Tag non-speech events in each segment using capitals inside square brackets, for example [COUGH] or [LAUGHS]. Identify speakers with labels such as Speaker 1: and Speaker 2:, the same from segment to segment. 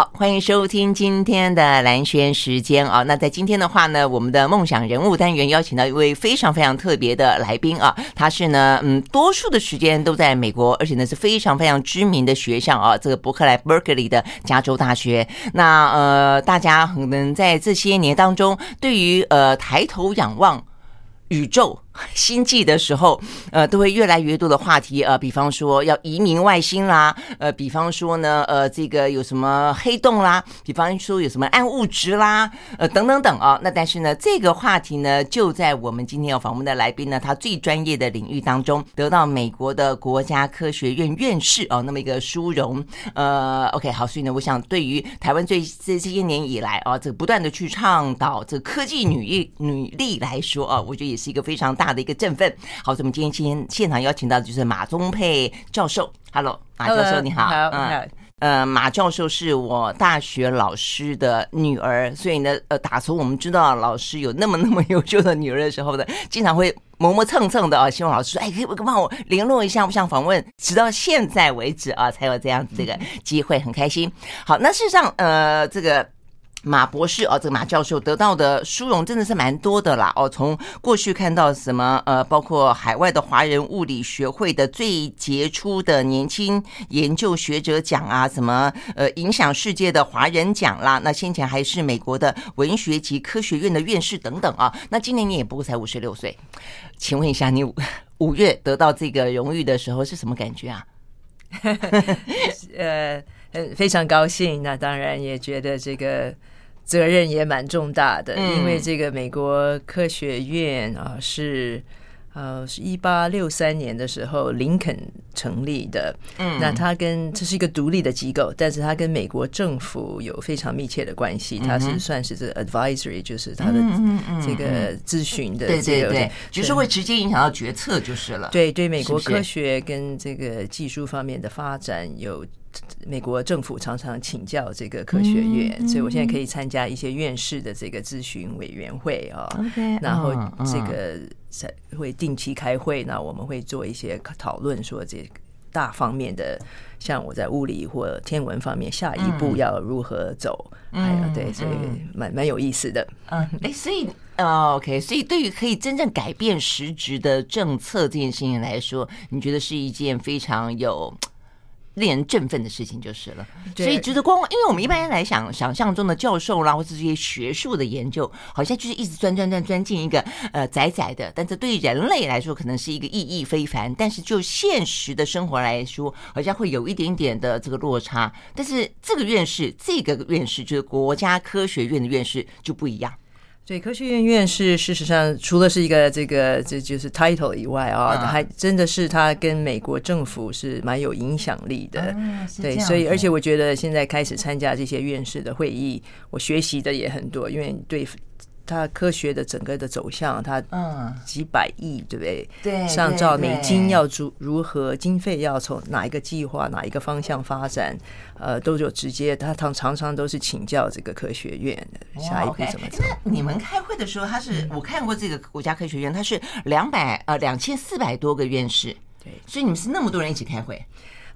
Speaker 1: 好，欢迎收听今天的蓝轩时间啊。那在今天的话呢，我们的梦想人物单元邀请到一位非常非常特别的来宾啊。他是呢，嗯，多数的时间都在美国，而且呢是非常非常知名的学校啊，这个伯克莱 （Berkeley） 的加州大学。那呃，大家可能在这些年当中，对于呃抬头仰望宇宙。星际的时候，呃，都会越来越多的话题，呃，比方说要移民外星啦，呃，比方说呢，呃，这个有什么黑洞啦，比方说有什么暗物质啦，呃，等等等啊。那但是呢，这个话题呢，就在我们今天要访问的来宾呢，他最专业的领域当中，得到美国的国家科学院院士哦，那么一个殊荣。呃，OK，好，所以呢，我想对于台湾最这这些年以来啊，这不断的去倡导这科技女力女力来说啊，我觉得也是一个非常大的一个振奋。好，我们今天今天现场邀请到的就是马宗沛教授。Hello，马教授你好。好，嗯，呃，马教授是我大学老师的女儿，所以呢，呃，打从我们知道老师有那么那么优秀的女儿的时候呢，经常会磨磨蹭蹭的啊，希望老师说，哎，可以帮我联络一下，我想访问。直到现在为止啊，才有这样子这个机会，很开心。好，那事实上，呃，这个。马博士哦，这个马教授得到的殊荣真的是蛮多的啦哦。从过去看到什么呃，包括海外的华人物理学会的最杰出的年轻研究学者奖啊，什么呃影响世界的华人奖啦，那先前还是美国的文学及科学院的院士等等啊。那今年你也不过才五十六岁，请问一下，你五 [LAUGHS] 月得到这个荣誉的时候是什么感觉啊？[LAUGHS]
Speaker 2: 呃。呃，非常高兴。那当然也觉得这个责任也蛮重大的，因为这个美国科学院啊是呃是一八六三年的时候林肯成立的。嗯，那它跟这是一个独立的机构，但是它跟美国政府有非常密切的关系。它是算是这个 advisory，就是它的这个咨询的这个，
Speaker 1: 对对对，就是会直接影响到决策就是了。
Speaker 2: 对对，美国科学跟这个技术方面的发展有。美国政府常常请教这个科学院，所以我现在可以参加一些院士的这个咨询委员会啊。Okay, 然后这个会定期开会，那我们会做一些讨论，说这大方面的，像我在物理或天文方面，下一步要如何走？嗯、哎呀，对，所以蛮蛮有意思的。
Speaker 1: 嗯，哎，所以呃，OK，所以对于可以真正改变实质的政策这件事情来说，你觉得是一件非常有。令人振奋的事情就是了，所以就是光，因为我们一般人来想，想象中的教授啦，或者这些学术的研究，好像就是一直钻钻钻钻进一个呃窄窄的，但这对人类来说可能是一个意义非凡，但是就现实的生活来说，好像会有一点点的这个落差。但是这个院士，这个院士就是国家科学院的院士就不一样。
Speaker 2: 对，科学院院士事实上除了是一个这个这就是 title 以外啊，还真的是他跟美国政府是蛮有影响力的。对，所以而且我觉得现在开始参加这些院士的会议，我学习的也很多，因为对。它科学的整个的走向，它嗯几百亿，对不对？对，上兆美金要如如何经费要从哪一个计划哪一个方向发展，呃，都有直接，他常常常都是请教这个科学院的下一步怎么走。
Speaker 1: 那你们开会的时候，他是我看过这个国家科学院，它是两百呃两千四百多个院士，对，所以你们是那么多人一起开会。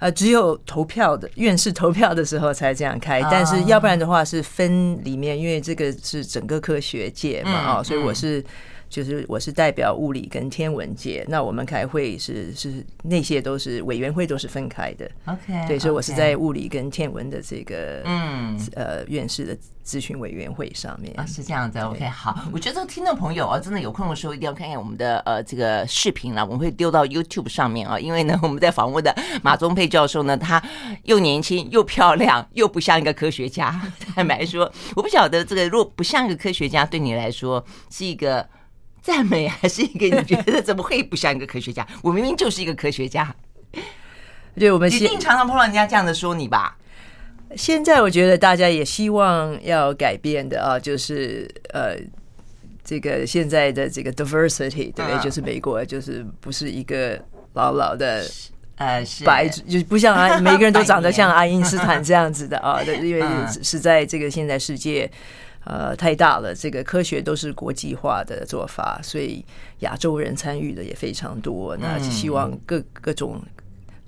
Speaker 2: 呃，只有投票的院士投票的时候才这样开，但是要不然的话是分里面，因为这个是整个科学界嘛，啊，所以我是。就是我是代表物理跟天文界，那我们开会是是那些都是委员会都是分开的。OK，对，所以我是在物理跟天文的这个嗯呃院士的咨询委员会上面
Speaker 1: 啊，是这样子。OK，好，我觉得听众朋友啊，真的有空的时候一定要看看我们的呃这个视频啦，我们会丢到 YouTube 上面啊，因为呢我们在访问的马宗佩教授呢，他又年轻又漂亮又不像一个科学家。[LAUGHS] 坦白说，我不晓得这个如果不像一个科学家，对你来说是一个。赞美还是一个？你觉得怎么会不像一个科学家？我明明就是一个科学家。[LAUGHS]
Speaker 2: 对，我们
Speaker 1: 一定常常碰到人家这样的说你吧。
Speaker 2: 现在我觉得大家也希望要改变的啊，就是呃，这个现在的这个 diversity，对不对？就是美国就是不是一个老老的呃白，就不像啊，[LAUGHS] 每个人都长得像 [LAUGHS] 爱因斯坦这样子的啊。对，因为是在这个现在世界。呃，太大了，这个科学都是国际化的做法，所以亚洲人参与的也非常多。那希望各各种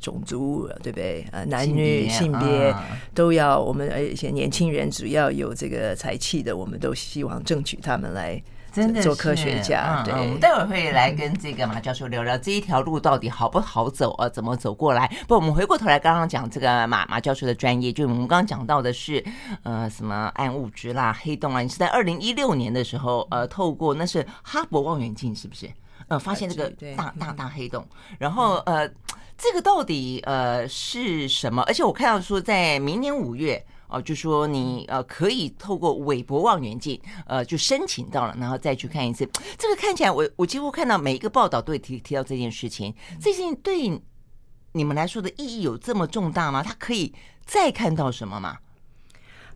Speaker 2: 种族，对不对？呃，男女性别，都要，我们而且年轻人只要有这个才气的，我们都希望争取他们来。真的做科学家，对。我们
Speaker 1: 待会儿会来跟这个马教授聊聊这一条路到底好不好走啊？怎么走过来？不，我们回过头来刚刚讲这个马马教授的专业，就我们刚刚讲到的是呃什么暗物质啦、黑洞啊。你是在二零一六年的时候呃，透过那是哈勃望远镜是不是？呃，发现这个大大大黑洞，然后呃，这个到底呃是什么？而且我看到说在明年五月。哦，就说你呃可以透过韦伯望远镜呃就申请到了，然后再去看一次。这个看起来我我几乎看到每一个报道都会提提到这件事情。这件对你们来说的意义有这么重大吗？它可以再看到什么吗？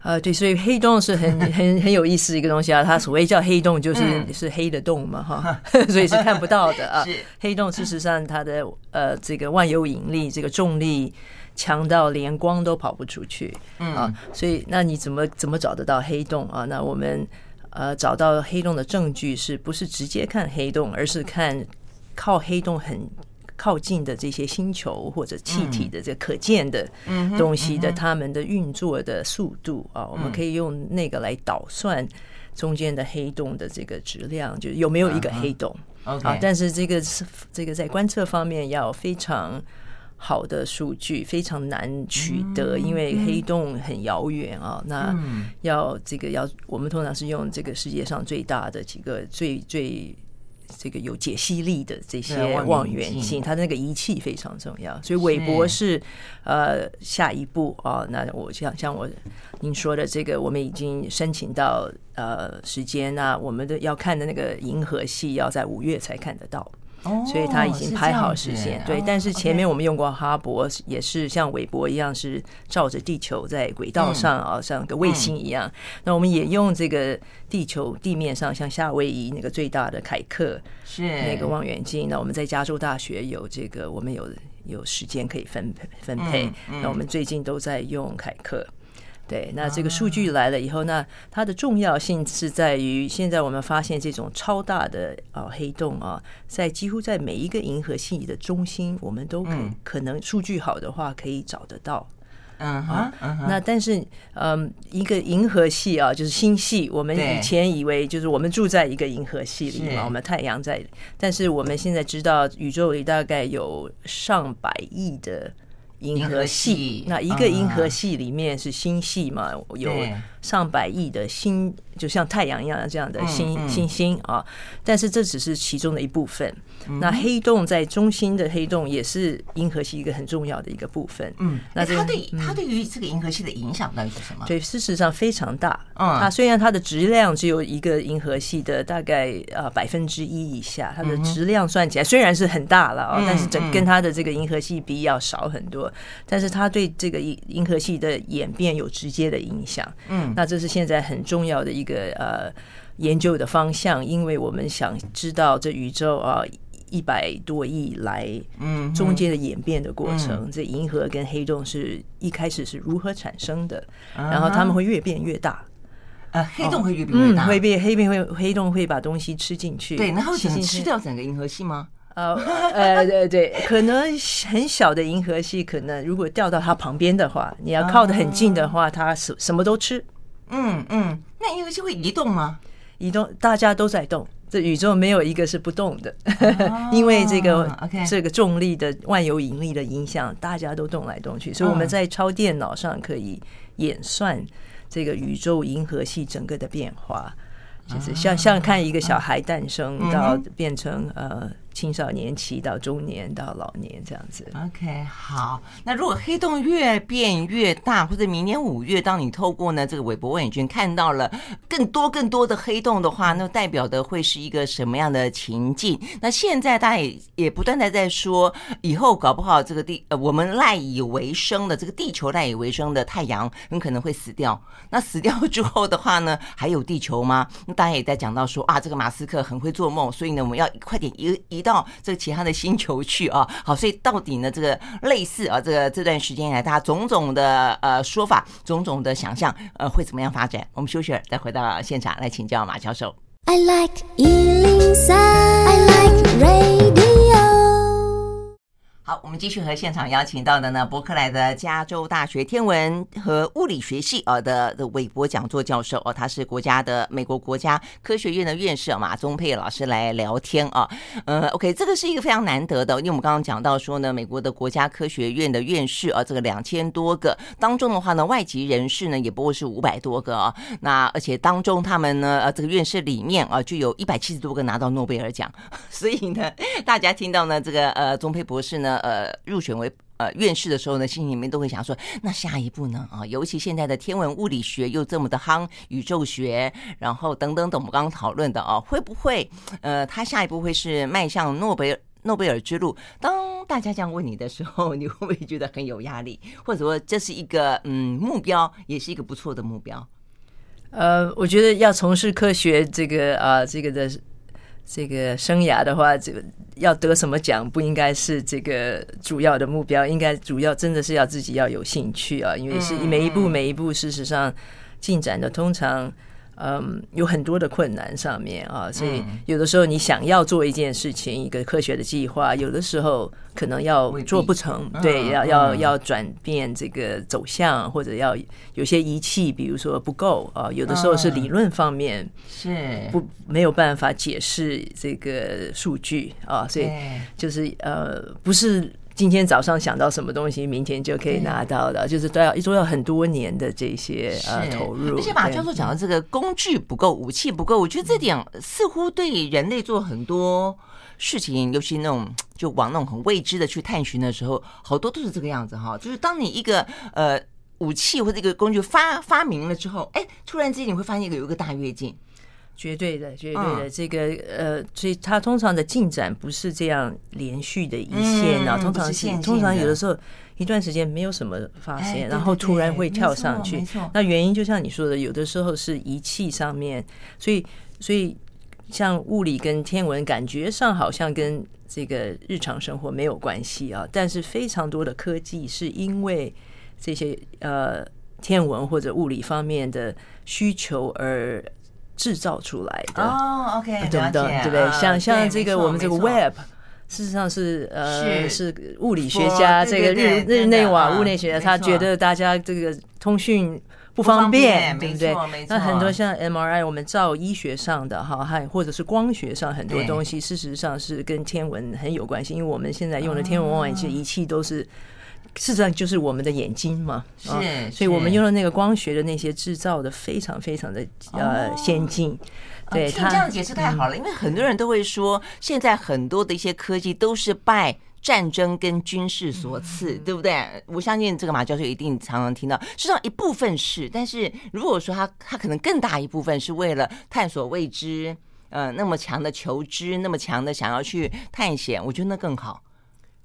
Speaker 2: 呃，对，所以黑洞是很 [LAUGHS] 很很有意思的一个东西啊。它所谓叫黑洞，就是、嗯、是黑的洞嘛，哈，[LAUGHS] 所以是看不到的啊。[LAUGHS] 是黑洞事实上它的呃这个万有引力这个重力。强到连光都跑不出去，嗯啊，所以那你怎么怎么找得到黑洞啊？那我们呃找到黑洞的证据是不是直接看黑洞，而是看靠黑洞很靠近的这些星球或者气体的这可见的东西的它们的运作的速度啊？我们可以用那个来导算中间的黑洞的这个质量，就有没有一个黑洞啊？但是这个这个在观测方面要非常。好的数据非常难取得，因为黑洞很遥远啊。那要这个要，我们通常是用这个世界上最大的几个最最这个有解析力的这些望远镜，它的那个仪器非常重要。所以韦伯是呃下一步啊。那我像像我您说的这个，我们已经申请到呃时间那，我们的要看的那个银河系要在五月才看得到。所以他已经拍好时间，对。但是前面我们用过哈勃，也是像韦伯一样，是照着地球在轨道上啊，像个卫星一样。那我们也用这个地球地面上，像夏威夷那个最大的凯克是那个望远镜。那我们在加州大学有这个，我们有有时间可以分分配。那我们最近都在用凯克。对，那这个数据来了以后，那它的重要性是在于，现在我们发现这种超大的啊黑洞啊，在几乎在每一个银河系的中心，我们都可可能数据好的话可以找得到。嗯啊，那但是嗯，一个银河系啊，就是星系，我们以前以为就是我们住在一个银河系里嘛，我们太阳在，但是我们现在知道宇宙里大概有上百亿的。银河系，那一个银河系里面是星系嘛？有上百亿的星，就像太阳一样这样的星星星啊。但是这只是其中的一部分。那黑洞在中心的黑洞也是银河系一个很重要的一个部分。嗯，那它对
Speaker 1: 它对于这个银河系的影响到底是什么？
Speaker 2: 对，事实上非常大。嗯，它虽然它的质量只有一个银河系的大概呃百分之一以下，它的质量算起来虽然是很大了啊，但是整跟它的这个银河系比要少很多。但是它对这个银银河系的演变有直接的影响。嗯，那这是现在很重要的一个呃研究的方向，因为我们想知道这宇宙啊一百多亿来，嗯，中间的演变的过程，这银河跟黑洞是一开始是如何产生的，然后它们会越变越大。
Speaker 1: 呃，黑洞会越变越大，
Speaker 2: 会变黑变会黑洞会把东西吃进去，
Speaker 1: 对，然后想吃掉整个银河系吗？
Speaker 2: 呃 [LAUGHS] 呃对对，可能很小的银河系，可能如果掉到它旁边的话，你要靠得很近的话，它什什么都吃。
Speaker 1: 嗯嗯，那银河系会移动吗？
Speaker 2: 移动，大家都在动，这宇宙没有一个是不动的，[LAUGHS] 因为这个这个重力的万有引力的影响，大家都动来动去，所以我们在超电脑上可以演算这个宇宙银河系整个的变化，就是像像看一个小孩诞生到变成呃。青少年期到中年到老年这样子。
Speaker 1: OK，好。那如果黑洞越变越大，或者明年五月，当你透过呢这个韦伯望远镜看到了更多更多的黑洞的话，那代表的会是一个什么样的情境？那现在大家也也不断的在说，以后搞不好这个地呃我们赖以为生的这个地球赖以为生的太阳很可能会死掉。那死掉之后的话呢，还有地球吗？那大家也在讲到说啊，这个马斯克很会做梦，所以呢我们要快点一一到这个其他的星球去啊，[LAUGHS] 好，所以到底呢，这个类似啊，这个这段时间以来，大家种种的呃说法，种种的想象，呃，会怎么样发展？我们休息了，再回到现场来请教马教授。I like 103, I like radio. 好，我们继续和现场邀请到的呢，伯克莱的加州大学天文和物理学系啊的的韦伯讲座教授哦，他是国家的美国国家科学院的院士马宗沛老师来聊天啊。呃，OK，这个是一个非常难得的，因为我们刚刚讲到说呢，美国的国家科学院的院士啊，这个两千多个当中的话呢，外籍人士呢也不过是五百多个啊。那而且当中他们呢，呃，这个院士里面啊，就有一百七十多个拿到诺贝尔奖，[LAUGHS] 所以呢，大家听到呢，这个呃，宗沛博士呢。呃，入选为呃院士的时候呢，心里面都会想说，那下一步呢？啊，尤其现在的天文物理学又这么的夯，宇宙学，然后等等等，我们刚刚讨论的啊，会不会呃，他下一步会是迈向诺贝尔诺贝尔之路？当大家这样问你的时候，你会不会觉得很有压力？或者说这是一个嗯目标，也是一个不错的目标？
Speaker 2: 呃，我觉得要从事科学这个啊、呃，这个的。这个生涯的话，这个要得什么奖不应该是这个主要的目标，应该主要真的是要自己要有兴趣啊，因为是每一步每一步，事实上进展的通常。嗯，有很多的困难上面啊，所以有的时候你想要做一件事情，一个科学的计划，有的时候可能要做不成，对，要要要转变这个走向，或者要有些仪器，比如说不够啊，有的时候是理论方面是。不没有办法解释这个数据啊，所以就是呃不是。今天早上想到什么东西，明天就可以拿到的，就是都要都要很多年的这些呃投入。
Speaker 1: 而且马教授讲到这个工具不够，武器不够，我觉得这点似乎对人类做很多事情，尤其那种就往那种很未知的去探寻的时候，好多都是这个样子哈。就是当你一个呃武器或者一个工具发发明了之后，哎，突然之间你会发现一个有一个大跃进。
Speaker 2: 绝对的，绝对的，嗯、这个呃，所以它通常的进展不是这样连续的一线啊，嗯、通常是通常有的时候一段时间没有什么发现，哎、然后突然会跳上去。那原因就像你说的，有的时候是仪器上面，所以所以像物理跟天文，感觉上好像跟这个日常生活没有关系啊，但是非常多的科技是因为这些呃天文或者物理方面的需求而。制造出来的
Speaker 1: 哦，OK，
Speaker 2: 对不对？对不对？像像这个我们这个 Web，事实上是呃是物理学家这个日日内瓦物理学家，他觉得大家这个通讯不方便，对不对？那很多像 MRI，我们照医学上的哈，还或者是光学上很多东西，事实上是跟天文很有关系，因为我们现在用的天文望远镜仪器都是。事实上就是我们的眼睛嘛，是，所以我们用了那个光学的那些制造的非常非常的呃先进。对，
Speaker 1: 听这样解释太好了，因为很多人都会说，现在很多的一些科技都是拜战争跟军事所赐，对不对？我相信这个马教授一定常常听到。实际上一部分是，但是如果说他他可能更大一部分是为了探索未知，呃，那么强的求知，那么强的想要去探险，我觉得那更好。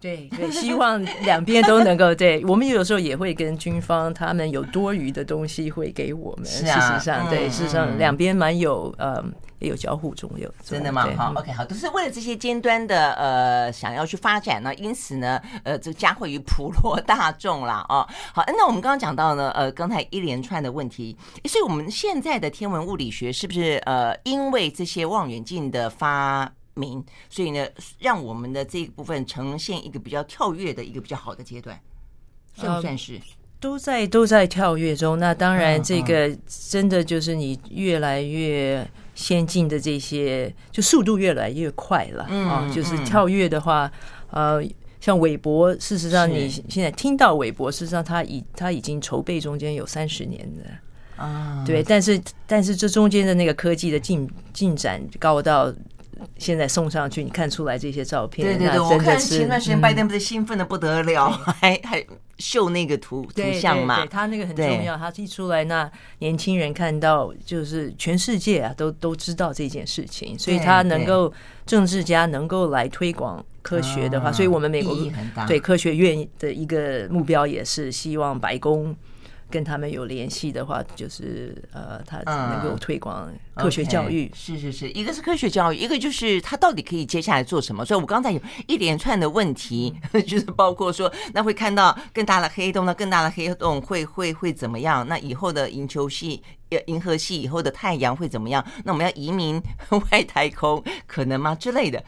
Speaker 2: 对对，希望两边都能够。对，我们有时候也会跟军方，他们有多余的东西会给我们。事实上，对，事实上两边蛮有呃，也有交互作用。
Speaker 1: 真的吗？好，OK，好，都是为了这些尖端的呃，想要去发展呢。因此呢，呃，这加惠于普罗大众啦。哦。好，那我们刚刚讲到呢，呃，刚才一连串的问题，所以我们现在的天文物理学是不是呃，因为这些望远镜的发明，所以呢，让我们的这一部分呈现一个比较跳跃的一个比较好的阶段，算不算是？
Speaker 2: 都在都在跳跃中。那当然，这个真的就是你越来越先进的这些，就速度越来越快了啊。就是跳跃的话，呃，像韦伯，事实上你现在听到韦伯，事实上他已他已经筹备中间有三十年了啊。对，但是但是这中间的那个科技的进进展高到。现在送上去，你看出来这些照片？
Speaker 1: 对对对，我看前段时间拜登不是兴奋的不得了，[LAUGHS] 还还秀那个图图像嘛？
Speaker 2: 他那个很重要，他一出来，那年轻人看到，就是全世界啊，都都知道这件事情，所以他能够政治家能够来推广科学的话，所以我们美国对科学院的一个目标也是希望白宫。跟他们有联系的话，就是呃，他能够推广科学教育。
Speaker 1: 嗯 okay, 是是是，一个是科学教育，一个就是他到底可以接下来做什么。所以我刚才有一连串的问题，[LAUGHS] 就是包括说，那会看到更大的黑洞，那更大的黑洞会会会怎么样？那以后的银球系、银河系以后的太阳会怎么样？那我们要移民 [LAUGHS] 外太空可能吗？之类的。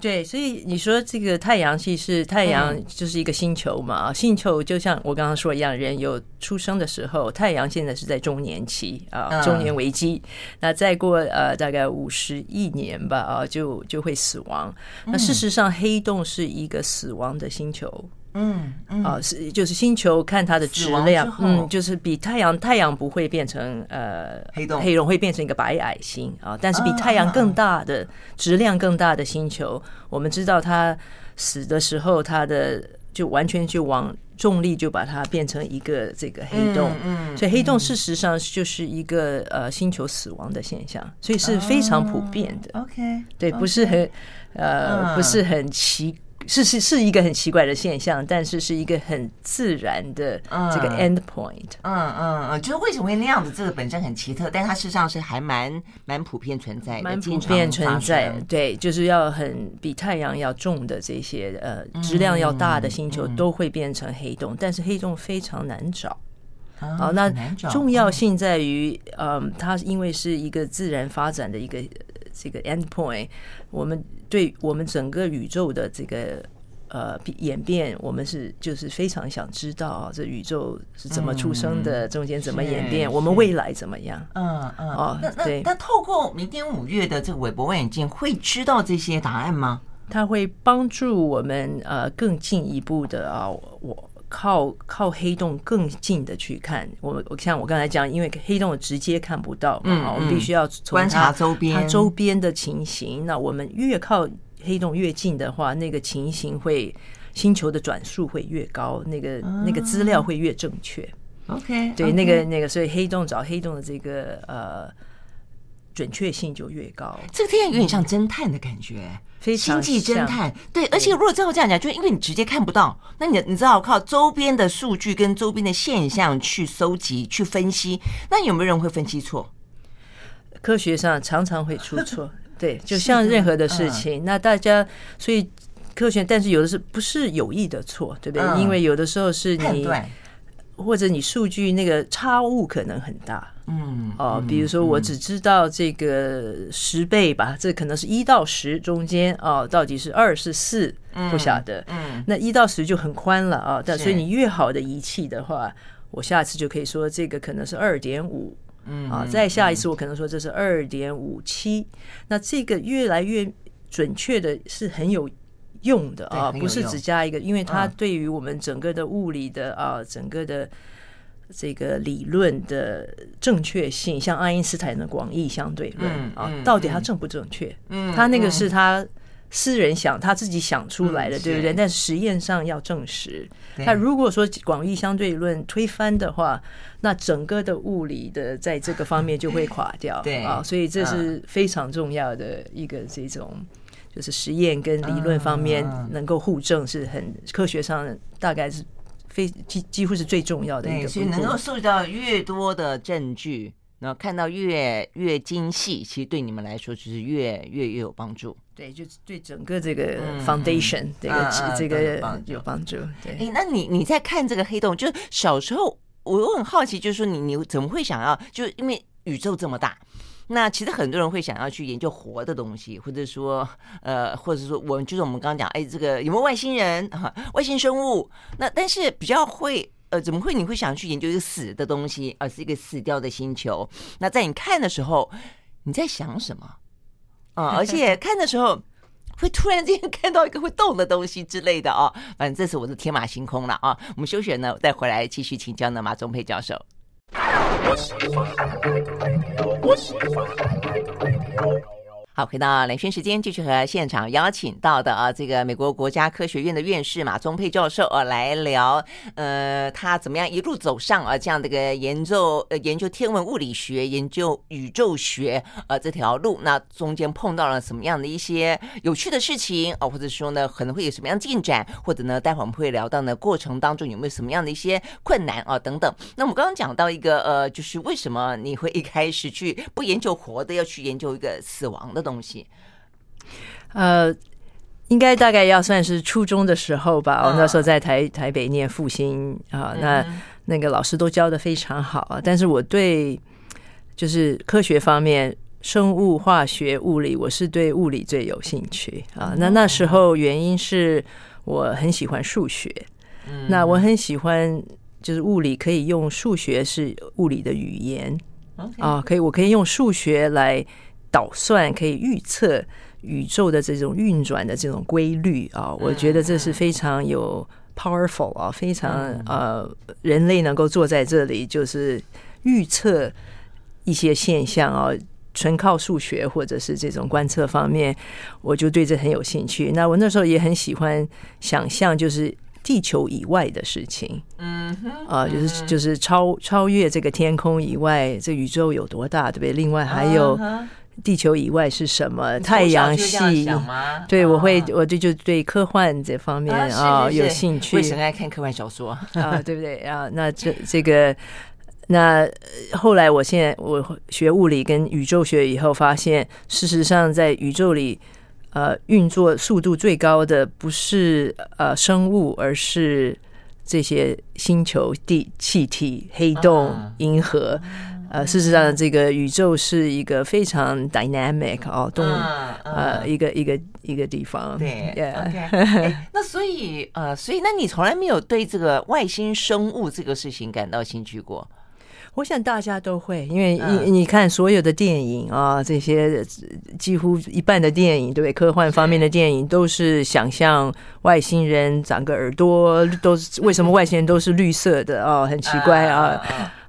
Speaker 2: 对，所以你说这个太阳系是太阳就是一个星球嘛？星球就像我刚刚说一样，人有出生的时候，太阳现在是在中年期啊，中年危机。那再过呃大概五十亿年吧啊，就就会死亡。那事实上，黑洞是一个死亡的星球。嗯，嗯啊，是就是星球看它的质量，嗯，就是比太阳，太阳不会变成呃黑洞，黑洞会变成一个白矮星啊，但是比太阳更大的质量更大的星球，我们知道它死的时候，它的就完全就往重力就把它变成一个这个黑洞，嗯，所以黑洞事实上就是一个呃星球死亡的现象，所以是非常普遍的。OK，对，不是很呃不是很奇。是是是一个很奇怪的现象，但是是一个很自然的这个 end point。
Speaker 1: 嗯嗯嗯，就是为什么会那样子？这个本身很奇特，但它事实上是还蛮蛮普遍存在的，
Speaker 2: 蛮普遍存在。对，就是要很比太阳要重的这些呃质量要大的星球都会变成黑洞，但是黑洞非常难找。好，那重要性在于，嗯，它因为是一个自然发展的一个这个 end point，我们。对我们整个宇宙的这个呃演变，我们是就是非常想知道啊，这宇宙是怎么出生的，嗯、中间怎么演变，我们未来怎么样？嗯嗯哦，
Speaker 1: 那那那透过明天五月的这个韦伯望远镜，会知道这些答案吗？
Speaker 2: 它会帮助我们呃更进一步的啊，我。靠靠黑洞更近的去看，我我像我刚才讲，因为黑洞直接看不到嘛，嗯、我们必须要
Speaker 1: 观察周边
Speaker 2: 它周边的情形。那我们越靠黑洞越近的话，那个情形会星球的转速会越高，那个那个资料会越正确。
Speaker 1: OK，
Speaker 2: 对，那个那个，所以黑洞找黑洞的这个呃准确性就越高。
Speaker 1: 这个天有点像侦探的感觉。非常星际侦探，对，而且如果照这样讲，就是因为你直接看不到，那你你知道靠周边的数据跟周边的现象去搜集、去分析，那有没有人会分析错？
Speaker 2: 科学上常常会出错，[LAUGHS] 对，就像任何的事情，那大家所以科学，但是有的是不是有意的错，对不对？因为有的时候是你或者你数据那个差误可能很大。嗯哦，比如说我只知道这个十倍吧，这可能是一到十中间哦，到底是二是四不晓得。嗯，那一到十就很宽了啊，但所以你越好的仪器的话，我下次就可以说这个可能是二点五。嗯啊，再下一次我可能说这是二点五七。那这个越来越准确的是很有用的啊，不是只加一个，因为它对于我们整个的物理的啊，整个的。这个理论的正确性，像爱因斯坦的广义相对论啊，到底它正不正确？嗯，他那个是他私人想他自己想出来的，对不对？但实验上要证实。那如果说广义相对论推翻的话，那整个的物理的在这个方面就会垮掉。对啊，所以这是非常重要的一个这种，就是实验跟理论方面能够互证，是很科学上大概是。非几几乎是最重要的一个，
Speaker 1: 所以能够收集到越多的证据，然后看到越越精细，其实对你们来说就是越越越有帮助。
Speaker 2: 对，就对整个这个 foundation、嗯、这个、啊、这个有帮助。对，
Speaker 1: 哎，那你你在看这个黑洞，就是小时候我很好奇，就是说你你怎么会想要，就是因为宇宙这么大。那其实很多人会想要去研究活的东西，或者说，[LAUGHS] 呃，或者说我们就是我们刚刚讲，哎，这个有没有外星人啊，[LAUGHS] 外星生物？那但是比较会，呃，怎么会你会想去研究一个死的东西，而是一个死掉的星球？那在你看的时候，你在想什么啊？[LAUGHS] 而且看的时候会突然间看到一个会动的东西之类的啊。反正这是我的天马行空了啊。我们休学呢，再回来继续请教呢马宗佩教授。我喜欢，我喜欢。好，回到兰萱时间，继续和现场邀请到的啊，这个美国国家科学院的院士马宗沛教授啊来聊，呃，他怎么样一路走上啊这样的一个研究呃研究天文物理学、研究宇宙学呃这条路，那中间碰到了什么样的一些有趣的事情啊，或者说呢可能会有什么样进展，或者呢待会儿我们会聊到呢过程当中有没有什么样的一些困难啊等等。那我们刚刚讲到一个呃，就是为什么你会一开始去不研究活的，要去研究一个死亡的东西，
Speaker 2: 呃，应该大概要算是初中的时候吧。我那时候在台台北念复兴啊，那那个老师都教的非常好啊。但是我对就是科学方面，生物、化学、物理，我是对物理最有兴趣啊。那那时候原因是我很喜欢数学，那我很喜欢就是物理可以用数学是物理的语言啊，可以我可以用数学来导算，可以预测宇宙的这种运转的这种规律啊。我觉得这是非常有 powerful 啊，非常呃，人类能够坐在这里就是预测一些现象啊。纯靠数学或者是这种观测方面，我就对这很有兴趣。那我那时候也很喜欢想象，就是地球以外的事情，嗯哼，啊，就是就是超超越这个天空以外，这宇宙有多大，对不对？另外还有地球以外是什么？太阳系？对，我会，我就就对科幻这方面啊有兴趣。
Speaker 1: 为什么爱看科幻小说
Speaker 2: 啊？对不对啊？那这这个。那后来，我现在我学物理跟宇宙学以后，发现事实上在宇宙里，呃，运作速度最高的不是呃生物，而是这些星球、地、气体、黑洞、银河。呃，事实上，这个宇宙是一个非常 dynamic 哦，动呃一个一个一个地方。
Speaker 1: 对，OK。那所以呃，所以那你从来没有对这个外星生物这个事情感到兴趣过？
Speaker 2: 我想大家都会，因为你你看所有的电影啊，这些几乎一半的电影，对不对？科幻方面的电影都是想象外星人长个耳朵，都是为什么外星人都是绿色的哦，很奇怪啊，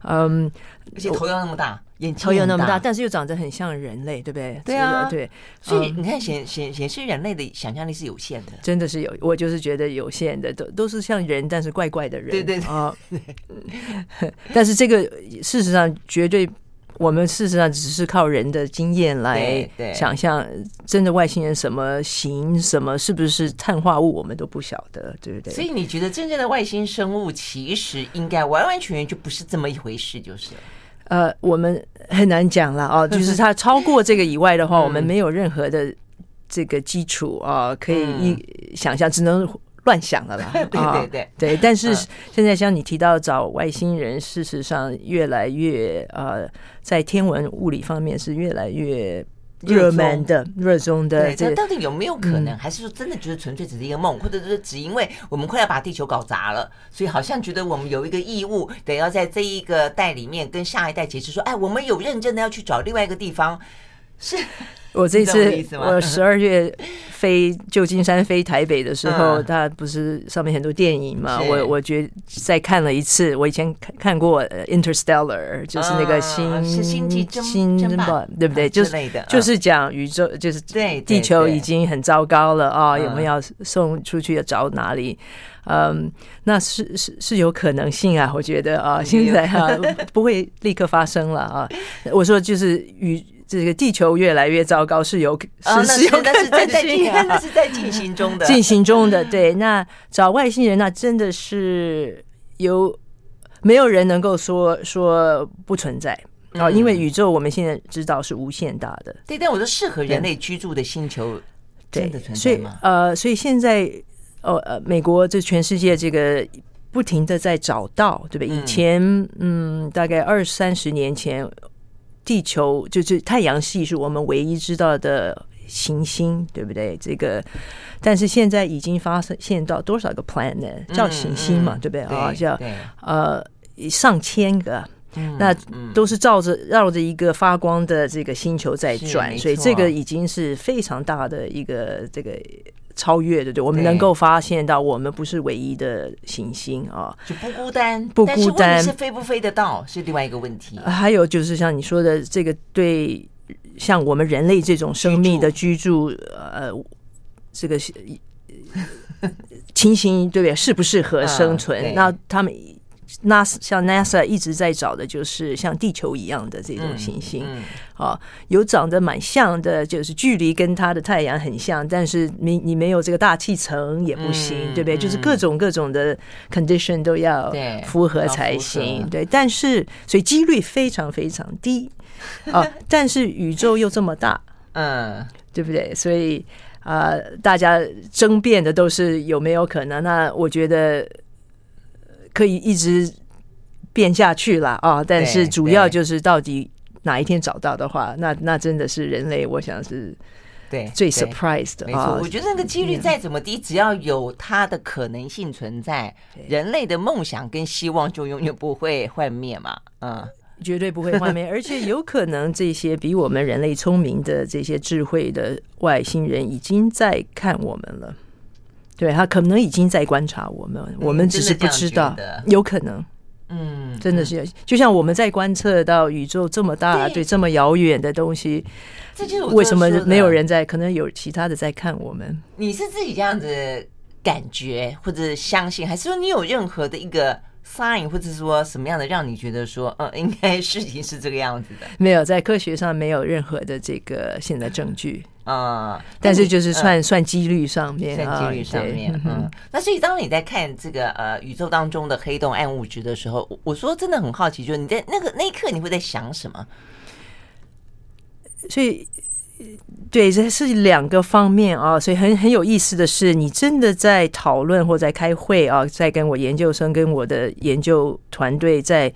Speaker 2: 嗯，
Speaker 1: 而且头要那么大。眼
Speaker 2: 头又那么大，但是又长得很像人类，对不对？
Speaker 1: 对啊，
Speaker 2: 对。
Speaker 1: 所以你看，显显显示人类的想象力是有限的，
Speaker 2: 真的是有。我就是觉得有限的，都都是像人，但是怪怪的人。
Speaker 1: 对对对啊。[LAUGHS]
Speaker 2: 但是这个事实上绝对，我们事实上只是靠人的经验来想象，真的外星人什么型，什么是不是碳化物，我们都不晓得，对不对？
Speaker 1: 所以你觉得真正的外星生物其实应该完完全全就不是这么一回事，就是。
Speaker 2: 呃，我们很难讲了哦，[LAUGHS] 就是它超过这个以外的话，我们没有任何的这个基础啊，可以一想象，只能乱想了啦。[LAUGHS]
Speaker 1: 对对对
Speaker 2: 对，但是现在像你提到找外星人，事实上越来越呃，在天文物理方面是越来越。热门的、热衷的，
Speaker 1: 对，这到底有没有可能？还是说真的就是纯粹只是一个梦，或者是只因为我们快要把地球搞砸了，所以好像觉得我们有一个义务，得要在这一个代里面跟下一代解释说，哎，我们有认真的要去找另外一个地方，是。[LAUGHS]
Speaker 2: 我这次我十二月飞旧金山飞台北的时候，它不是上面很多电影嘛？我我觉得再看了一次，我以前看看过《Interstellar》，就是那个星
Speaker 1: 星际
Speaker 2: 争霸，对不对？就是就是讲宇宙，就是对地球已经很糟糕了啊！我们要送出去要找哪里？嗯，那是是是有可能性啊，我觉得啊，现在啊不会立刻发生了啊。我说就是宇。这个地球越来越糟糕，是有是是有可能性啊，[LAUGHS]
Speaker 1: 那是在进行中的，
Speaker 2: 进行中的。对，那找外星人，那真的是有没有人能够说说不存在啊？因为宇宙我们现在知道是无限大的。
Speaker 1: 对，但我说适合人类居住的星球真的存在吗？
Speaker 2: 呃，所以现在呃呃，美国这全世界这个不停的在找到，对不对？以前嗯，大概二三十年前。地球就是太阳系是我们唯一知道的行星，对不对？这个，但是现在已经发现到多少个 planet 叫行星嘛，对不对啊？叫呃上千个，那都是照着绕着一个发光的这个星球在转，所以这个已经是非常大的一个这个。超越的，对，我们能够发现到，我们不是唯一的行星啊，
Speaker 1: 就不孤单，
Speaker 2: 不孤单，
Speaker 1: 是飞不飞得到是另外一个问题。
Speaker 2: 还有就是像你说的，这个对像我们人类这种生命的居住，居住呃，这个情形对不对？适不适合生存？嗯、那他们。NASA 像 NASA 一直在找的就是像地球一样的这种行星，嗯嗯、啊，有长得蛮像的，就是距离跟它的太阳很像，但是你你没有这个大气层也不行，嗯、对不对？就是各种各种的 condition 都要符合才行，对。但是所以几率非常非常低 [LAUGHS] 啊，但是宇宙又这么大，[LAUGHS] 嗯，对不对？所以啊，大家争辩的都是有没有可能？那我觉得。可以一直变下去了啊！但是主要就是到底哪一天找到的话，那那真的是人类，我想是。
Speaker 1: 对，
Speaker 2: 最 surprised 的。
Speaker 1: 没错，我觉得那个几率再怎么低，只要有它的可能性存在，人类的梦想跟希望就永远不会幻灭嘛。嗯，
Speaker 2: 绝对不会幻灭，[LAUGHS] 而且有可能这些比我们人类聪明的这些智慧的外星人已经在看我们了。对，他可能已经在观察我们，我们只是不知道，有可能。嗯，真的是，就像我们在观测到宇宙这么大，对这么遥远的东西。这就是为什么没有人在？可能有其他的在看我们。
Speaker 1: 你是自己这样子感觉或者相信，还是说你有任何的一个 sign，或者说什么样的让你觉得说，嗯，应该 [LAUGHS] 事情是这个样子的？
Speaker 2: 没有，在科学上没有任何的这个现在证据啊。但是就是算算几率上面，
Speaker 1: 算几率上面，嗯。[LAUGHS] 那所以当你在看这个呃宇宙当中的黑洞暗物质的时候，我说真的很好奇，就是你在那个那一刻你会在想什么？
Speaker 2: 所以，对，这是两个方面啊。所以很很有意思的是，你真的在讨论或在开会啊，在跟我研究生跟我的研究团队在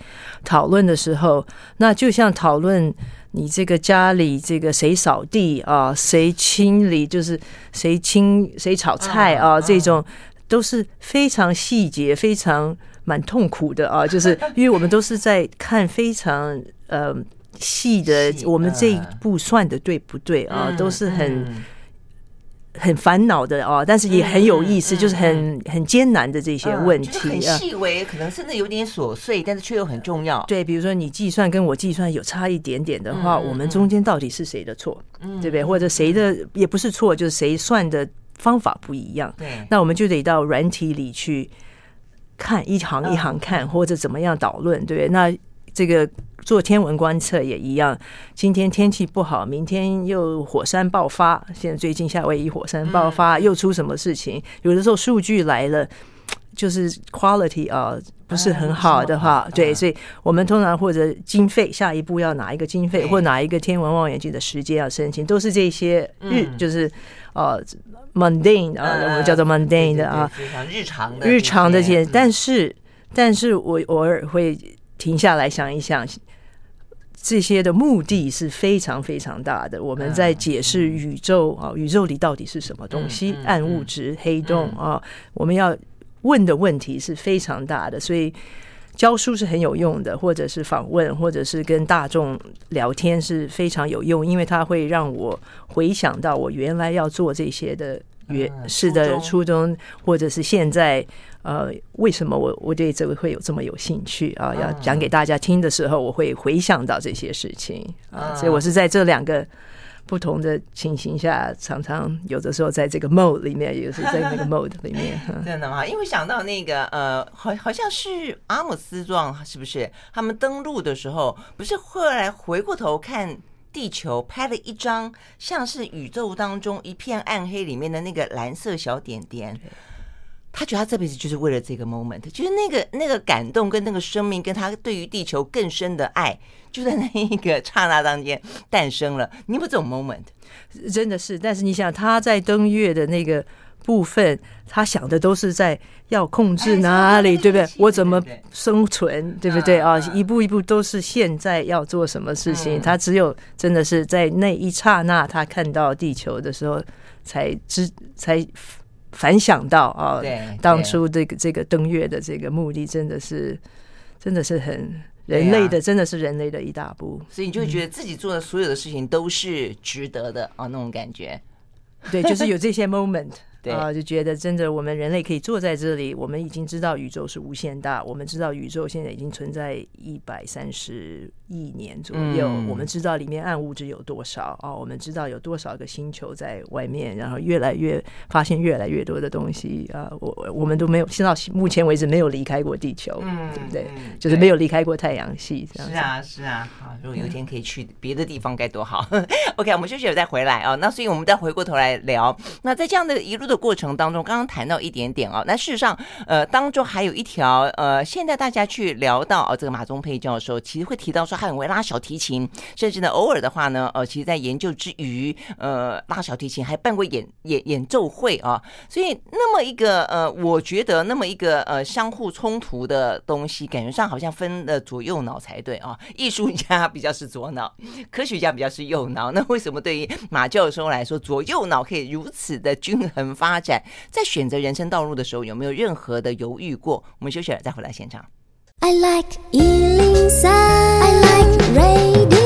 Speaker 2: 讨论的时候，那就像讨论你这个家里这个谁扫地啊，谁清理，就是谁清谁炒菜啊，这种都是非常细节、非常蛮痛苦的啊。[LAUGHS] 就是因为我们都是在看非常呃。细的，我们这一步算的对不对啊？都是很很烦恼的哦，但是也很有意思，就是很很艰难的这些问题，
Speaker 1: 很细微，可能甚至有点琐碎，但是却又很重要。
Speaker 2: 对，比如说你计算跟我计算有差一点点的话，我们中间到底是谁的错？对不对？或者谁的也不是错，就是谁算的方法不一样。对，那我们就得到软体里去看一行一行看，或者怎么样导论，对不对？那这个。做天文观测也一样，今天天气不好，明天又火山爆发。现在最近夏威夷火山爆发，又出什么事情？有的时候数据来了，就是 quality 啊不是很好的话，对，所以我们通常或者经费，下一步要哪一个经费，或哪一个天文望远镜的时间要申请，都是这些日，就是呃 mundane 啊，我们叫做 mundane 的啊，
Speaker 1: 非常日常的
Speaker 2: 日常的这些。但是，但是我偶尔会停下来想一想。这些的目的是非常非常大的。我们在解释宇宙啊，宇宙里到底是什么东西？暗物质、黑洞啊，我们要问的问题是非常大的。所以教书是很有用的，或者是访问，或者是跟大众聊天是非常有用，因为它会让我回想到我原来要做这些的原是的初衷，或者是现在。呃，为什么我我对这个会有这么有兴趣啊？要讲给大家听的时候，我会回想到这些事情啊。所以我是在这两个不同的情形下，常常有的时候在这个 mode 里面，有的时候在那个 [LAUGHS] mode 里面。
Speaker 1: 真的吗？因为想到那个呃，好好像是阿姆斯壮，是不是？他们登陆的时候，不是后来回过头看地球，拍了一张像是宇宙当中一片暗黑里面的那个蓝色小点点。他觉得他这辈子就是为了这个 moment，就是那个那个感动跟那个生命，跟他对于地球更深的爱，就在那一个刹那当间诞生了。你有没有这种 moment？
Speaker 2: 真的是，但是你想他在登月的那个部分，他想的都是在要控制哪里，对不对？我怎么生存，对不对啊？一步一步都是现在要做什么事情。他只有真的是在那一刹那，他看到地球的时候，才知才。反想到啊，当初这个这个登月的这个目的，真的是真的是很人类的，真的是人类的一大步。
Speaker 1: 所以你就觉得自己做的所有的事情都是值得的啊，那种感觉。
Speaker 2: 对，就是有这些 moment。[LAUGHS] 啊，就觉得真的，我们人类可以坐在这里。我们已经知道宇宙是无限大，我们知道宇宙现在已经存在一百三十亿年左右。嗯、我们知道里面暗物质有多少哦？我们知道有多少个星球在外面，然后越来越发现越来越多的东西啊！我我们都没有，现到目前为止没有离开过地球，嗯、对不对？就是没有离开过太阳系。这样
Speaker 1: 是啊，是啊。好，如果有一天可以去别的地方，该多好。[LAUGHS] OK，我们休息了再回来啊。那所以我们再回过头来聊。那在这样的一路的。过程当中，刚刚谈到一点点啊，那事实上，呃，当中还有一条，呃，现在大家去聊到啊，这个马宗佩教授其实会提到说，说还很会拉小提琴，甚至呢偶尔的话呢，呃，其实在研究之余，呃，拉小提琴还办过演演演奏会啊。所以那么一个呃，我觉得那么一个呃相互冲突的东西，感觉上好像分了左右脑才对啊。艺术家比较是左脑，[LAUGHS] 科学家比较是右脑。那为什么对于马教授来说，左右脑可以如此的均衡发展？在选择人生道路的时候，有没有任何的犹豫过？我们休息了再回来现场。I like 103, I like radio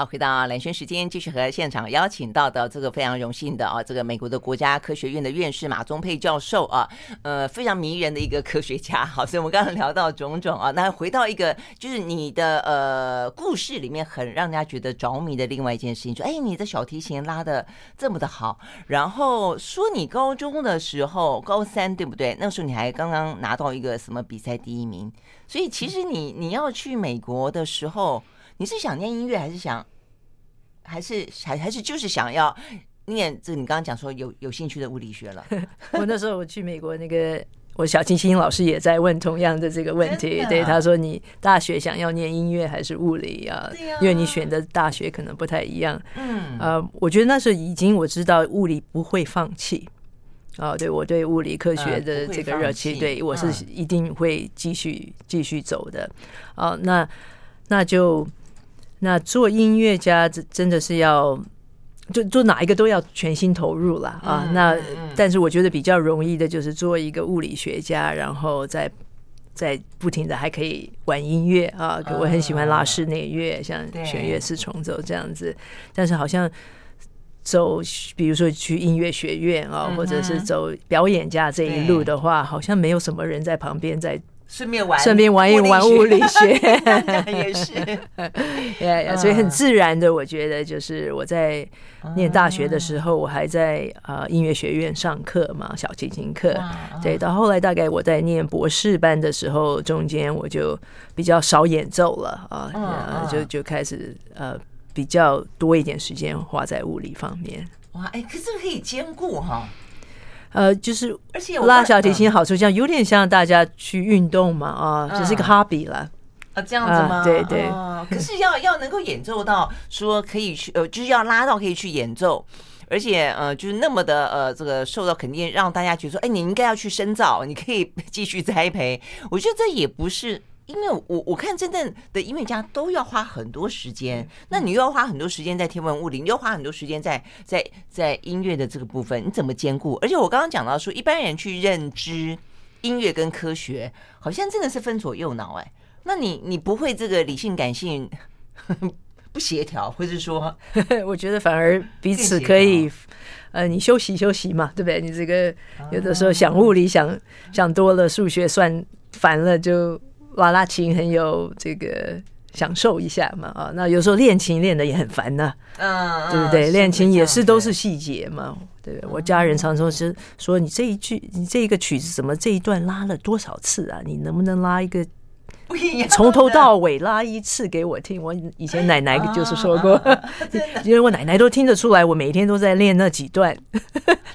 Speaker 1: 好，回到蓝轩时间，继续和现场邀请到的这个非常荣幸的啊，这个美国的国家科学院的院士马宗沛教授啊，呃，非常迷人的一个科学家。好，所以我们刚刚聊到种种啊，那回到一个就是你的呃故事里面很让人家觉得着迷的另外一件事情，说，哎，你的小提琴拉的这么的好，然后说你高中的时候高三对不对？那个时候你还刚刚拿到一个什么比赛第一名，所以其实你你要去美国的时候。你是想念音乐，还是想，还是还还是就是想要念这个？你刚刚讲说有有兴趣的物理学了。[LAUGHS]
Speaker 2: 我那时候我去美国，那个我小清新老师也在问同样的这个问题。对，他说，你大学想要念音乐还是物理啊？因为你选的大学可能不太一样。嗯，呃，我觉得那时候已经我知道物理不会放弃。哦，对，我对物理科学的这个热情，对我是一定会继续继续走的。哦，那那就。那做音乐家，真真的是要，就做哪一个都要全心投入了啊。那但是我觉得比较容易的就是做一个物理学家，然后再再不停的还可以玩音乐啊。我很喜欢拉室内乐，像弦乐四重奏这样子。但是好像走，比如说去音乐学院啊，或者是走表演家这一路的话，好像没有什么人在旁边在。
Speaker 1: 顺便玩，
Speaker 2: 顺便玩一玩物理学，[LAUGHS]
Speaker 1: 也是，[LAUGHS]
Speaker 2: 对，所以很自然的，我觉得就是我在念大学的时候，我还在呃音乐学院上课嘛，小提琴课。对，到后来大概我在念博士班的时候，中间我就比较少演奏了啊，就就开始呃比较多一点时间花在物理方面。
Speaker 1: 哇，哎，可是可以兼顾哈。
Speaker 2: 呃，就是而且拉小提琴好处，这样有点像大家去运动嘛，啊，只、是一个 hobby 了。
Speaker 1: 啊，这样子吗？
Speaker 2: 啊、对对、
Speaker 1: 啊。可是要要能够演奏到说可以去，呃，就是要拉到可以去演奏，而且呃，就是那么的呃，这个受到肯定，让大家觉得说，哎，你应该要去深造，你可以继续栽培。我觉得这也不是。因为我我看真正的音乐家都要花很多时间，那你又要花很多时间在天文物理，你又花很多时间在在在音乐的这个部分，你怎么兼顾？而且我刚刚讲到说，一般人去认知音乐跟科学，好像真的是分左右脑哎。那你你不会这个理性感性 [LAUGHS] 不协调，或是说，[LAUGHS]
Speaker 2: 我觉得反而彼此可以，呃，你休息休息嘛，对不对？你这个有的时候想物理想想多了，数学算烦了就。拉拉琴很有这个享受一下嘛啊，那有时候练琴练的也很烦呐，嗯，对不对？练琴也是都是细节嘛，对不对？我家人常说是说，你这一句你这一个曲子怎么这一段拉了多少次啊？你能不能拉一个？从头到尾拉一次给我听，我以前奶奶就是说过，因为我奶奶都听得出来，我每天都在练那几段，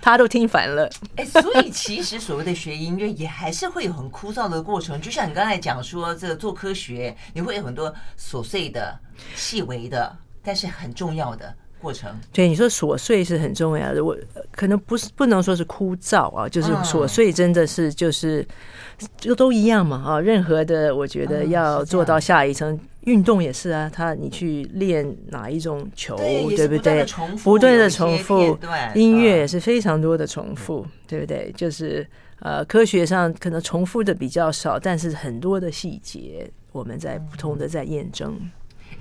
Speaker 2: 她都听烦了。
Speaker 1: 哎，所以其实所谓的学音乐，也还是会有很枯燥的过程。就像你刚才讲说，这个做科学，你会有很多琐碎的、细微的，但是很重要的。过程
Speaker 2: 对你说琐碎是很重要的，我可能不是不能说是枯燥啊，就是琐碎真的是就是就都一样嘛啊，任何的我觉得要做到下一层，运动也是啊，他你去练哪一种球，对不对？不断的重复，音乐也是非常多的重复，对不对？就是呃，科学上可能重复的比较少，但是很多的细节我们在不同的在验证。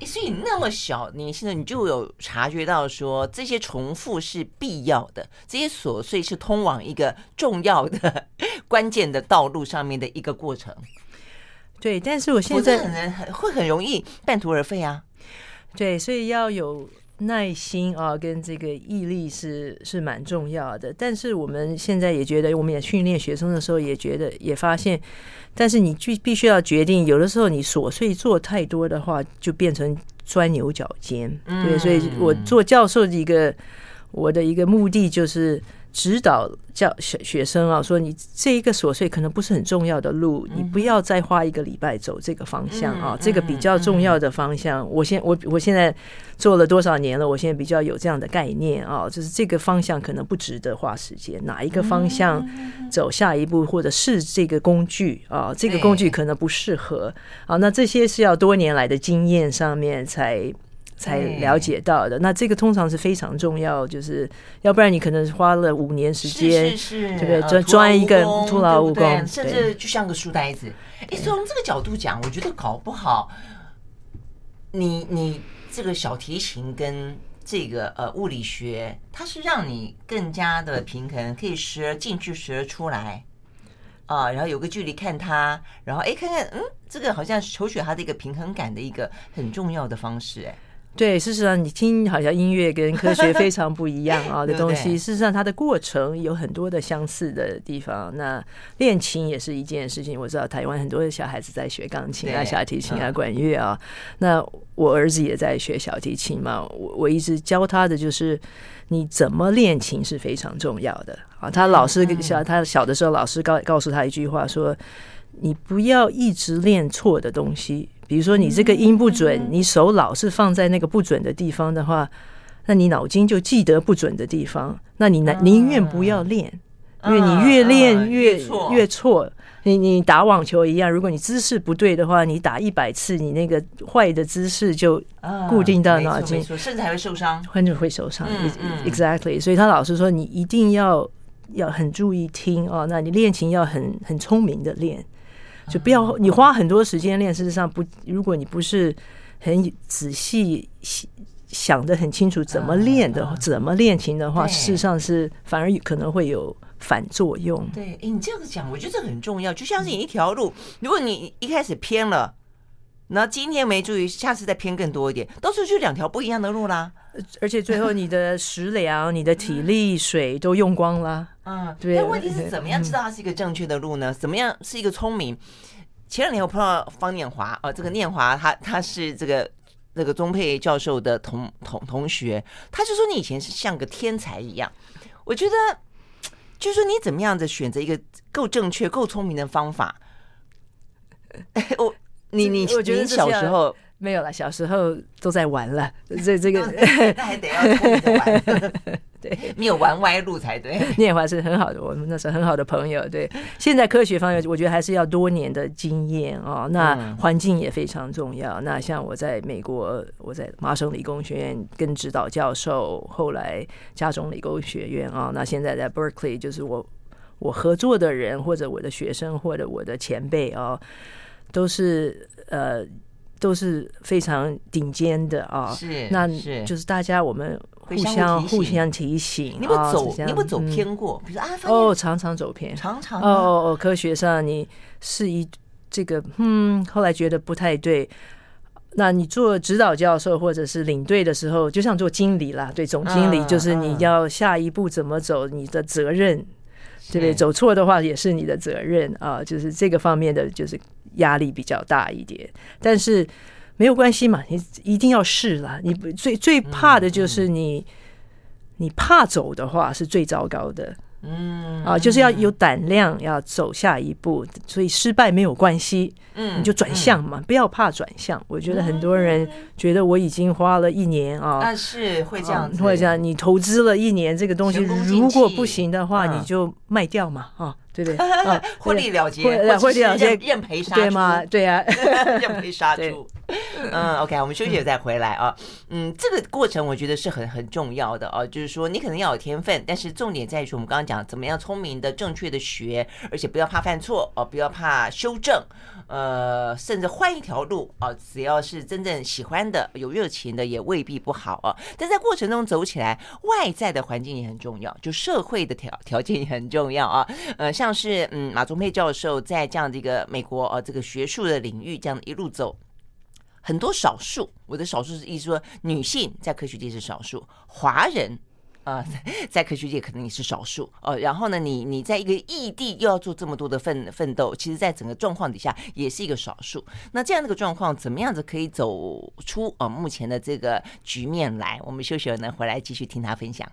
Speaker 1: 所以那么小年轻的你就有察觉到说，这些重复是必要的，这些琐碎是通往一个重要的 [LAUGHS] 关键的道路上面的一个过程。
Speaker 2: 对，但是我现在
Speaker 1: 很很会很容易半途而废啊。
Speaker 2: 对，所以要有耐心啊，跟这个毅力是是蛮重要的。但是我们现在也觉得，我们也训练学生的时候也觉得也发现。但是你必必须要决定，有的时候你琐碎做太多的话，就变成钻牛角尖。对，所以我做教授的一个我的一个目的就是指导教学学生啊，说你这一个琐碎可能不是很重要的路，你不要再花一个礼拜走这个方向啊，这个比较重要的方向。我现我我现在做了多少年了？我现在比较有这样的概念啊，就是这个方向可能不值得花时间，哪一个方向走下一步，或者是这个工具啊，这个工具可能不适合啊。那这些是要多年来的经验上面才。才了解到的，那这个通常是非常重要，就是要不然你可能花了五年时间，是是是对不对？专专一个徒劳无功，
Speaker 1: 甚至就像个书呆子。哎，从这个角度讲，我觉得搞不好，你你这个小提琴跟这个呃物理学，它是让你更加的平衡，可以时而进去，时而出来啊，然后有个距离看它，然后哎看看，嗯，这个好像求取它的一个平衡感的一个很重要的方式，哎。
Speaker 2: 对，事实上你听好像音乐跟科学 [LAUGHS] 非常不一样啊的东西，事实上它的过程有很多的相似的地方。那练琴也是一件事情，我知道台湾很多的小孩子在学钢琴啊、小提琴啊、管乐啊。那我儿子也在学小提琴嘛，我我一直教他的就是你怎么练琴是非常重要的啊。他老师小他小的时候，老师告告诉他一句话说：你不要一直练错的东西。比如说你这个音不准，你手老是放在那个不准的地方的话，那你脑筋就记得不准的地方。那你宁宁愿不要练，因为你越练越越错。你你打网球一样，如果你姿势不对的话，你打一百次，你那个坏的姿势就固定到脑筋，
Speaker 1: 甚至还会受伤，
Speaker 2: 甚至会受伤。Exactly，所以他老师说，你一定要要很注意听哦。那你练琴要很很聪明的练。就不要你花很多时间练，事实上不，如果你不是很仔细想的很清楚怎么练的，怎么练琴的话，事实上是反而可能会有反作用。
Speaker 1: 对，哎，你这样子讲，我觉得这很重要。就像是你一条路，如果你一开始偏了，那今天没注意，下次再偏更多一点，到时候就两条不一样的路啦。
Speaker 2: 而且最后你的食粮、[LAUGHS] 你的体力、水都用光了。
Speaker 1: 嗯，对。但问题是怎么样知道它是一个正确的路呢？怎么样是一个聪明？前两年我碰到方念华啊，这个念华他他是这个那个钟佩教授的同同同学，他就说你以前是像个天才一样。我觉得就是说你怎么样子选择一个够正确、够聪明的方法。[LAUGHS] 我你你我觉得你小时候。
Speaker 2: 没有了，小时候都在玩了，这这个
Speaker 1: 那还得要玩，[LAUGHS] 对，没有玩歪路才对。
Speaker 2: 念华是很好的，我们那是很好的朋友。对，现在科学方面，我觉得还是要多年的经验啊、哦。那环境也非常重要。那像我在美国，我在麻省理工学院跟指导教授，后来加州理工学院啊、哦，那现在在 Berkeley，就是我我合作的人或者我的学生或者我的前辈啊、哦，都是呃。都是非常顶尖的啊！是，那就是大家我们互相互相提醒。
Speaker 1: 你不走，你不走偏过，比如啊，
Speaker 2: 哦，常常走偏，
Speaker 1: 常常
Speaker 2: 哦哦，科学上你是一这个嗯，后来觉得不太对。那你做指导教授或者是领队的时候，就像做经理啦，对，总经理就是你要下一步怎么走，你的责任，对不对？走错的话也是你的责任啊，就是这个方面的就是。压力比较大一点，但是没有关系嘛，你一定要试了。你最最怕的就是你，你怕走的话是最糟糕的。嗯啊，就是要有胆量，要走下一步，所以失败没有关系。嗯，你就转向嘛，不要怕转向。我觉得很多人觉得我已经花了一年啊，
Speaker 1: 但是会这样，
Speaker 2: 会这样。你投资了一年这个东西，如果不行的话，你就卖掉嘛，啊。对对，[LAUGHS]
Speaker 1: 婚礼了结，
Speaker 2: 婚礼了结，
Speaker 1: 认赔杀出，对
Speaker 2: 吗？对呀，
Speaker 1: 认赔杀猪。嗯，OK，我们休息了再回来啊。嗯，这个过程我觉得是很很重要的啊，就是说你可能要有天分，但是重点在于说我们刚刚讲怎么样聪明的、正确的学，而且不要怕犯错哦，不要怕修正，呃，甚至换一条路啊，只要是真正喜欢的、有热情的，也未必不好啊。但在过程中走起来，外在的环境也很重要，就社会的条条件也很重要啊。呃，像。像是嗯，马宗沛教授在这样的一个美国呃这个学术的领域，这样一路走，很多少数，我的少数是意思说，女性在科学界是少数，华人啊、在科学界可能也是少数哦、呃。然后呢，你你在一个异地又要做这么多的奋奋斗，其实在整个状况底下也是一个少数。那这样的一个状况，怎么样子可以走出、呃、目前的这个局面来？我们休息了呢，回来继续听他分享。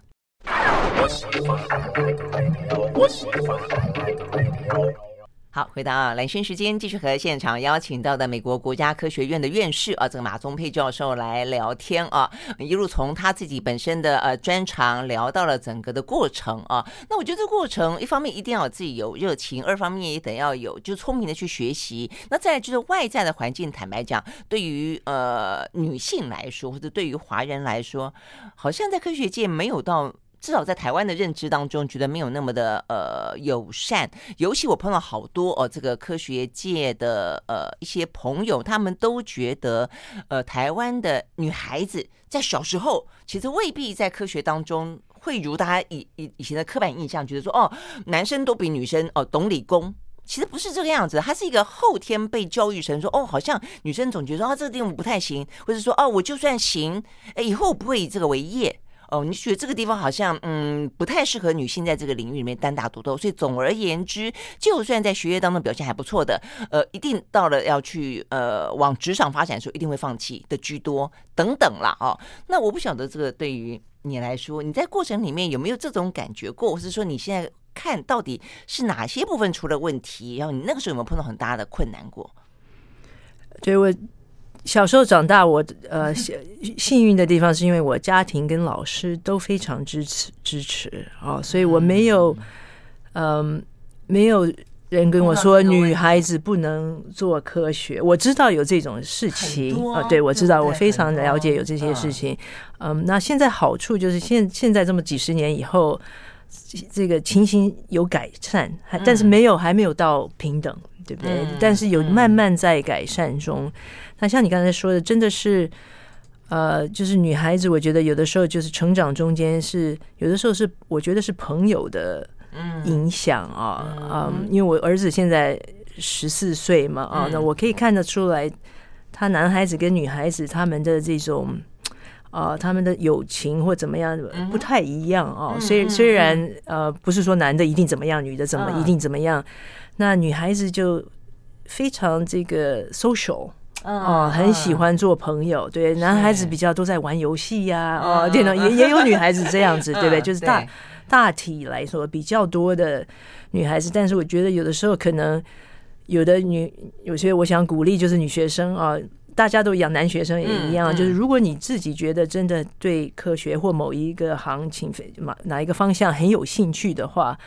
Speaker 1: 好，回到蓝轩时间，继续和现场邀请到的美国国家科学院的院士啊，这个马宗沛教授来聊天啊，一路从他自己本身的呃专长聊到了整个的过程啊。那我觉得这个过程，一方面一定要自己有热情，二方面也得要有就聪明的去学习。那再来就是外在的环境，坦白讲，对于呃女性来说，或者对于华人来说，好像在科学界没有到。至少在台湾的认知当中，觉得没有那么的呃友善。尤其我碰到好多哦，这个科学界的呃一些朋友，他们都觉得呃台湾的女孩子在小时候其实未必在科学当中会如大家以以以前的刻板印象觉得说哦，男生都比女生哦懂理工，其实不是这个样子。它是一个后天被教育成说哦，好像女生总觉得啊这个地方不太行，或者说哦我就算行，哎以后我不会以这个为业。哦，你觉得这个地方好像嗯不太适合女性在这个领域里面单打独斗，所以总而言之，就算在学业当中表现还不错的，呃，一定到了要去呃往职场发展的时候，一定会放弃的居多等等啦。哦。那我不晓得这个对于你来说，你在过程里面有没有这种感觉过，或是说你现在看到底是哪些部分出了问题，然后你那个时候有没有碰到很大的困难过？
Speaker 2: 对我。小时候长大，我呃幸幸运的地方是因为我家庭跟老师都非常支持支持啊、哦，所以我没有嗯、呃、没有人跟我说女孩子不能做科学。我知道有这种事情啊、呃，对，我知道，我非常了解有这些事情。嗯，那现在好处就是现现在这么几十年以后，这个情形有改善，还但是没有还没有到平等，对不对？但是有慢慢在改善中。那像你刚才说的，真的是，呃，就是女孩子，我觉得有的时候就是成长中间是有的时候是，我觉得是朋友的影响啊，嗯，嗯，因为我儿子现在十四岁嘛，啊，那我可以看得出来，他男孩子跟女孩子他们的这种，啊，他们的友情或怎么样不太一样哦。虽虽然呃，不是说男的一定怎么样，女的怎么一定怎么样，那女孩子就非常这个 social。哦，很喜欢做朋友，对，男孩子比较都在玩游戏呀，哦，电脑也也有女孩子这样子，对不对？就是大大体来说比较多的女孩子，但是我觉得有的时候可能有的女，有些我想鼓励就是女学生啊，大家都一样，男学生也一样，就是如果你自己觉得真的对科学或某一个行情哪哪一个方向很有兴趣的话，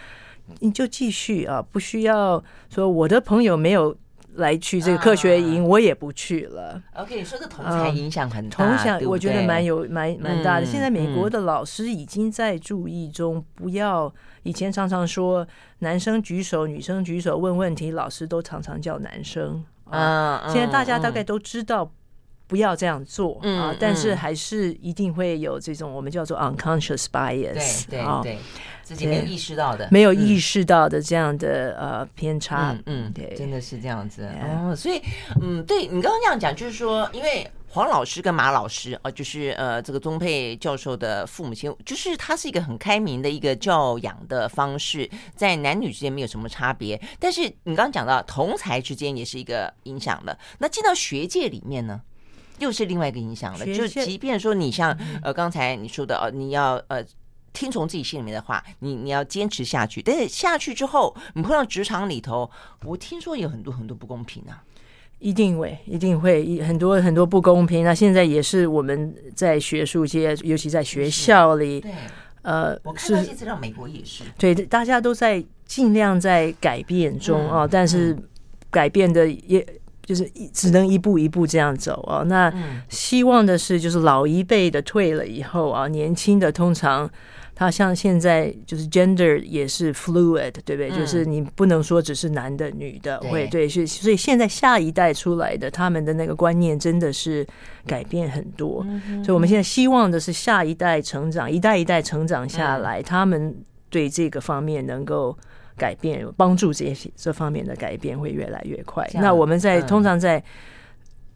Speaker 2: 你就继续啊，不需要说我的朋友没有。来去这个科学营，我也不去了。
Speaker 1: OK，你说的同才影响很大，
Speaker 2: 同侪我觉得蛮有蛮蛮大的。现在美国的老师已经在注意中，不要以前常常说男生举手、女生举手问问题，老师都常常叫男生啊。现在大家大概都知道不要这样做啊，但是还是一定会有这种我们叫做 unconscious bias，
Speaker 1: 对对对。自己没有意识到的，
Speaker 2: 没有意识到的这样的呃偏差，
Speaker 1: 嗯，嗯对，真的是这样子哦。所以，嗯，对你刚刚那样讲，就是说，因为黄老师跟马老师啊，就是呃，这个宗沛教授的父母亲，就是他是一个很开明的一个教养的方式，在男女之间没有什么差别。但是你刚刚讲到同才之间也是一个影响的，那进到学界里面呢，又是另外一个影响了。就即便说你像呃刚才你说的哦，你要呃。听从自己心里面的话，你你要坚持下去。但是下去之后，你碰到职场里头，我听说有很多很多不公平啊，
Speaker 2: 一定会，一定会很多很多不公平。那现在也是我们在学术界，尤其在学校里，
Speaker 1: 对，
Speaker 2: 呃，
Speaker 1: 我看到一美国也是，
Speaker 2: 对，大家都在尽量在改变中啊，但是改变的也就是只能一步一步这样走啊。那希望的是，就是老一辈的退了以后啊，年轻的通常。他像现在就是 gender 也是 fluid，对不对？嗯、就是你不能说只是男的、女的，会对，是所以现在下一代出来的他们的那个观念真的是改变很多。嗯、所以我们现在希望的是下一代成长，一代一代成长下来，嗯、他们对这个方面能够改变，帮助这些这方面的改变会越来越快。那我们在、嗯、通常在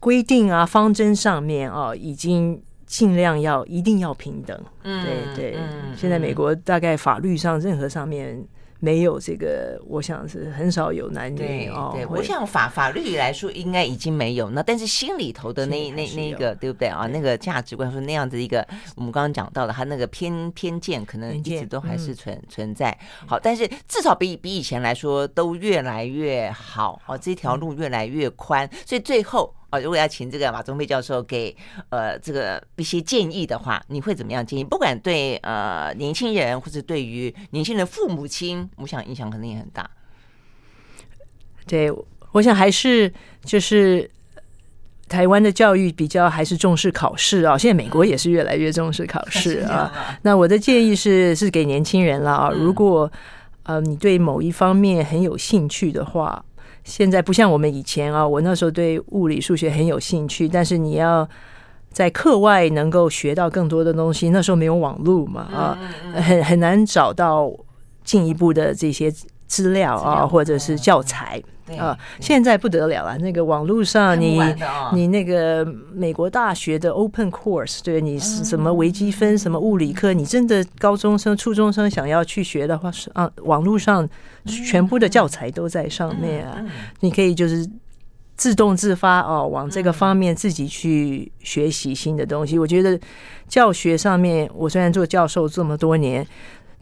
Speaker 2: 规定啊、方针上面啊，已经。尽量要一定要平等，嗯对对。现在美国大概法律上任何上面没有这个，我想是很少有男女
Speaker 1: 对
Speaker 2: 哦。
Speaker 1: 对，我想法法律来说应该已经没有，那但是心里头的那那那个对不对啊？那个价值观说那样子一个，我们刚刚讲到的，他那个偏偏见可能一直都还是存存在。好，但是至少比比以前来说都越来越好哦，这条路越来越宽，所以最后。哦，如果要请这个马宗沛教授给呃这个一些建议的话，你会怎么样建议？不管对呃年轻人，或者对于年轻人父母亲，我想影响肯定也很大。
Speaker 2: 对，我想还是就是台湾的教育比较还是重视考试啊。现在美国也是越来越重视考 [LAUGHS] 试啊。那我的建议是是给年轻人了啊。如果呃你对某一方面很有兴趣的话。现在不像我们以前啊，我那时候对物理、数学很有兴趣，但是你要在课外能够学到更多的东西。那时候没有网络嘛，啊，很很难找到进一步的这些资料啊，或者是教材。啊，现在不得了了！那个网络上你，你你那个美国大学的 Open Course，对，你是什么微积分、什么物理课，你真的高中生、初中生想要去学的话，是啊，网络上全部的教材都在上面啊，你可以就是自动自发哦，往这个方面自己去学习新的东西。我觉得教学上面，我虽然做教授这么多年，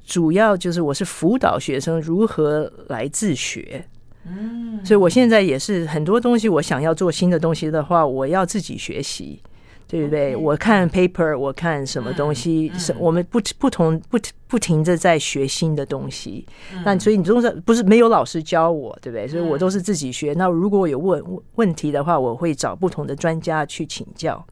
Speaker 2: 主要就是我是辅导学生如何来自学。嗯，所以我现在也是很多东西，我想要做新的东西的话，我要自己学习，对不对？Okay. 我看 paper，我看什么东西，是、嗯、我们不不同不不停的在学新的东西。嗯、那所以你总是不是没有老师教我，对不对？所以我都是自己学。那如果有问问题的话，我会找不同的专家去请教。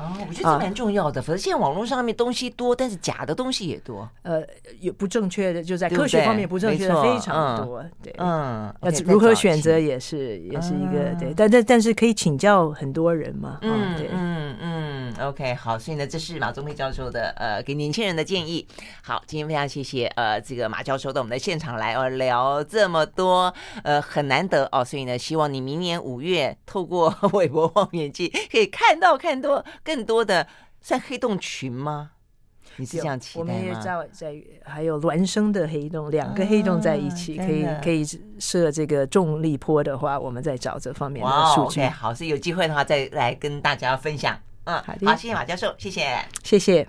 Speaker 1: 哦，我觉得这蛮重要的。反正现在网络上面东西多，但是假的东西也多。
Speaker 2: 呃，有不正确的，就在科学方面不正确的非常多。对，
Speaker 1: 嗯，
Speaker 2: 那如何选择也是也是一个对，但但但是可以请教很多人嘛。
Speaker 1: 嗯，对，嗯嗯，OK，好，所以呢，这是马宗沛教授的呃给年轻人的建议。好，今天非常谢谢呃这个马教授到我们的现场来哦聊这么多，呃很难得哦，所以呢，希望你明年五月透过 [LAUGHS] 韦伯望远镜可以看到看多。更多的算黑洞群吗？你是这样期待吗？
Speaker 2: 我们也在在还有孪生的黑洞，两个黑洞在一起，啊、可以可以设这个重力波的话，我们再找这方面的数据。
Speaker 1: Okay, 好，所以有机会的话再来跟大家分享。嗯，好，的好，谢谢马教授，谢谢，
Speaker 2: 谢谢。